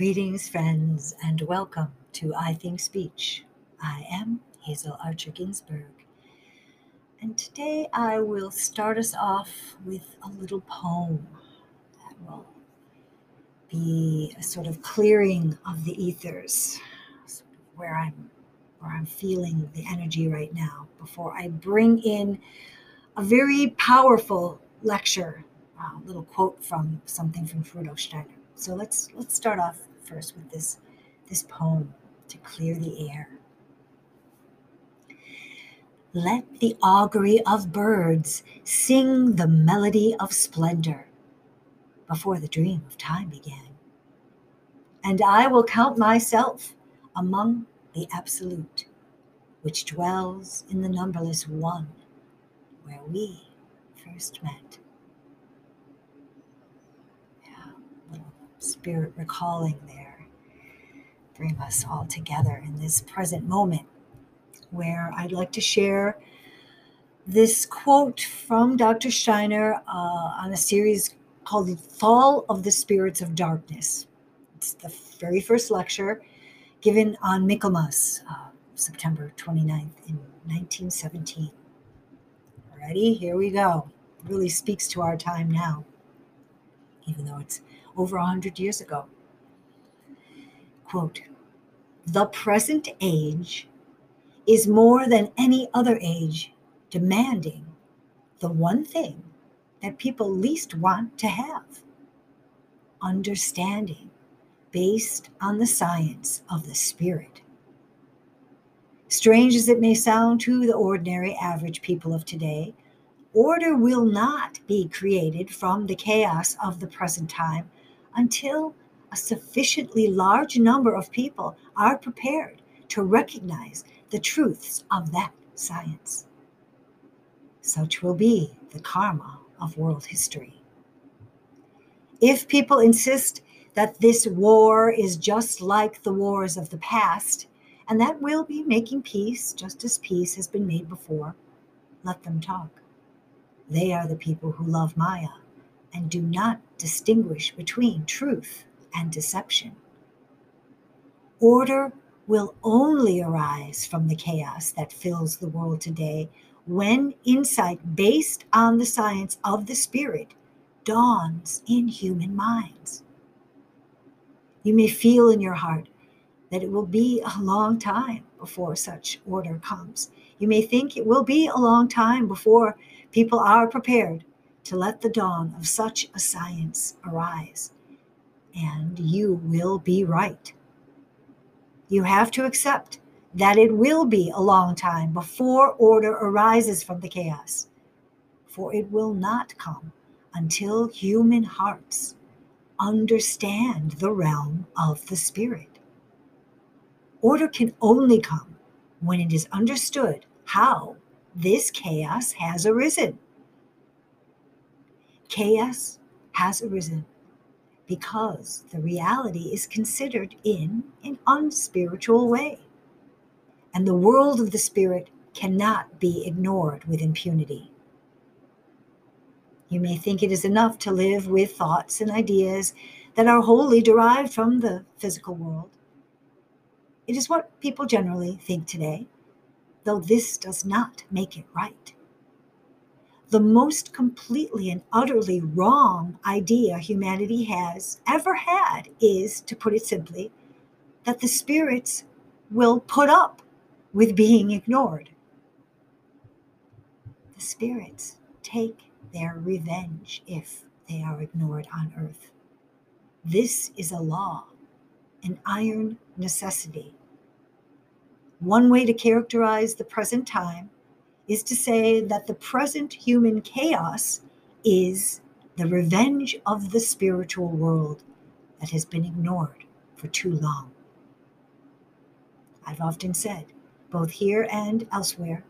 Greetings, friends, and welcome to I Think Speech. I am Hazel Archer Ginsberg, and today I will start us off with a little poem that will be a sort of clearing of the ethers, where I'm where I'm feeling the energy right now before I bring in a very powerful lecture, a little quote from something from Rudolf Steiner. So let's let's start off first with this this poem to clear the air. Let the augury of birds sing the melody of splendor before the dream of time began. And I will count myself among the absolute, which dwells in the numberless one where we first met. Spirit recalling there. Bring us all together in this present moment where I'd like to share this quote from Dr. Steiner uh, on a series called The Fall of the Spirits of Darkness. It's the very first lecture given on Michaelmas, uh, September 29th in 1917. Ready? Here we go. It really speaks to our time now, even though it's over a hundred years ago. Quote, the present age is more than any other age demanding the one thing that people least want to have understanding based on the science of the spirit. Strange as it may sound to the ordinary average people of today, order will not be created from the chaos of the present time until a sufficiently large number of people are prepared to recognize the truths of that science. Such will be the karma of world history. If people insist that this war is just like the wars of the past, and that we'll be making peace just as peace has been made before, let them talk. They are the people who love Maya and do not distinguish between truth and deception. Order will only arise from the chaos that fills the world today when insight based on the science of the Spirit dawns in human minds. You may feel in your heart that it will be a long time before such order comes. You may think it will be a long time before people are prepared to let the dawn of such a science arise. And you will be right. You have to accept that it will be a long time before order arises from the chaos, for it will not come until human hearts understand the realm of the Spirit. Order can only come when it is understood how this chaos has arisen chaos has arisen because the reality is considered in an unspiritual way. And the world of the spirit cannot be ignored with impunity. You may think it is enough to live with thoughts and ideas that are wholly derived from the physical world. It is what people generally think today, though this does not make it right the most completely and utterly wrong idea humanity has ever had is, to put it simply, that the spirits will put up with being ignored. The spirits take their revenge if they are ignored on earth. This is a law, an iron necessity. One way to characterize the present time is to say that the present human chaos is the revenge of the spiritual world that has been ignored for too long. I've often said, both here and elsewhere,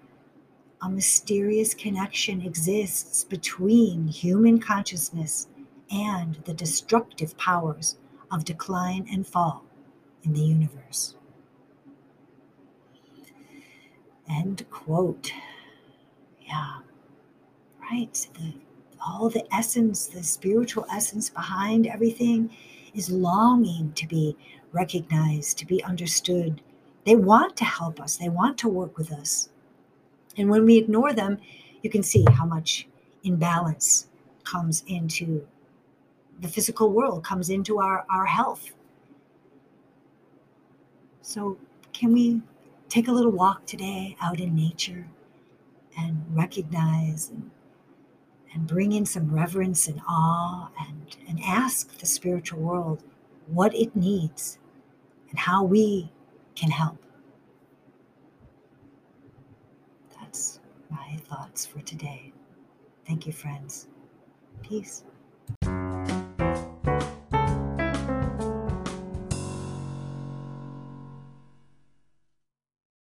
a mysterious connection exists between human consciousness and the destructive powers of decline and fall in the universe. End quote yeah right the, all the essence the spiritual essence behind everything is longing to be recognized, to be understood. They want to help us, they want to work with us. And when we ignore them, you can see how much imbalance comes into the physical world, comes into our, our health. So, can we take a little walk today out in nature and recognize and, and bring in some reverence and awe and, and ask the spiritual world what it needs and how we can help? That's my thoughts for today. Thank you, friends. Peace.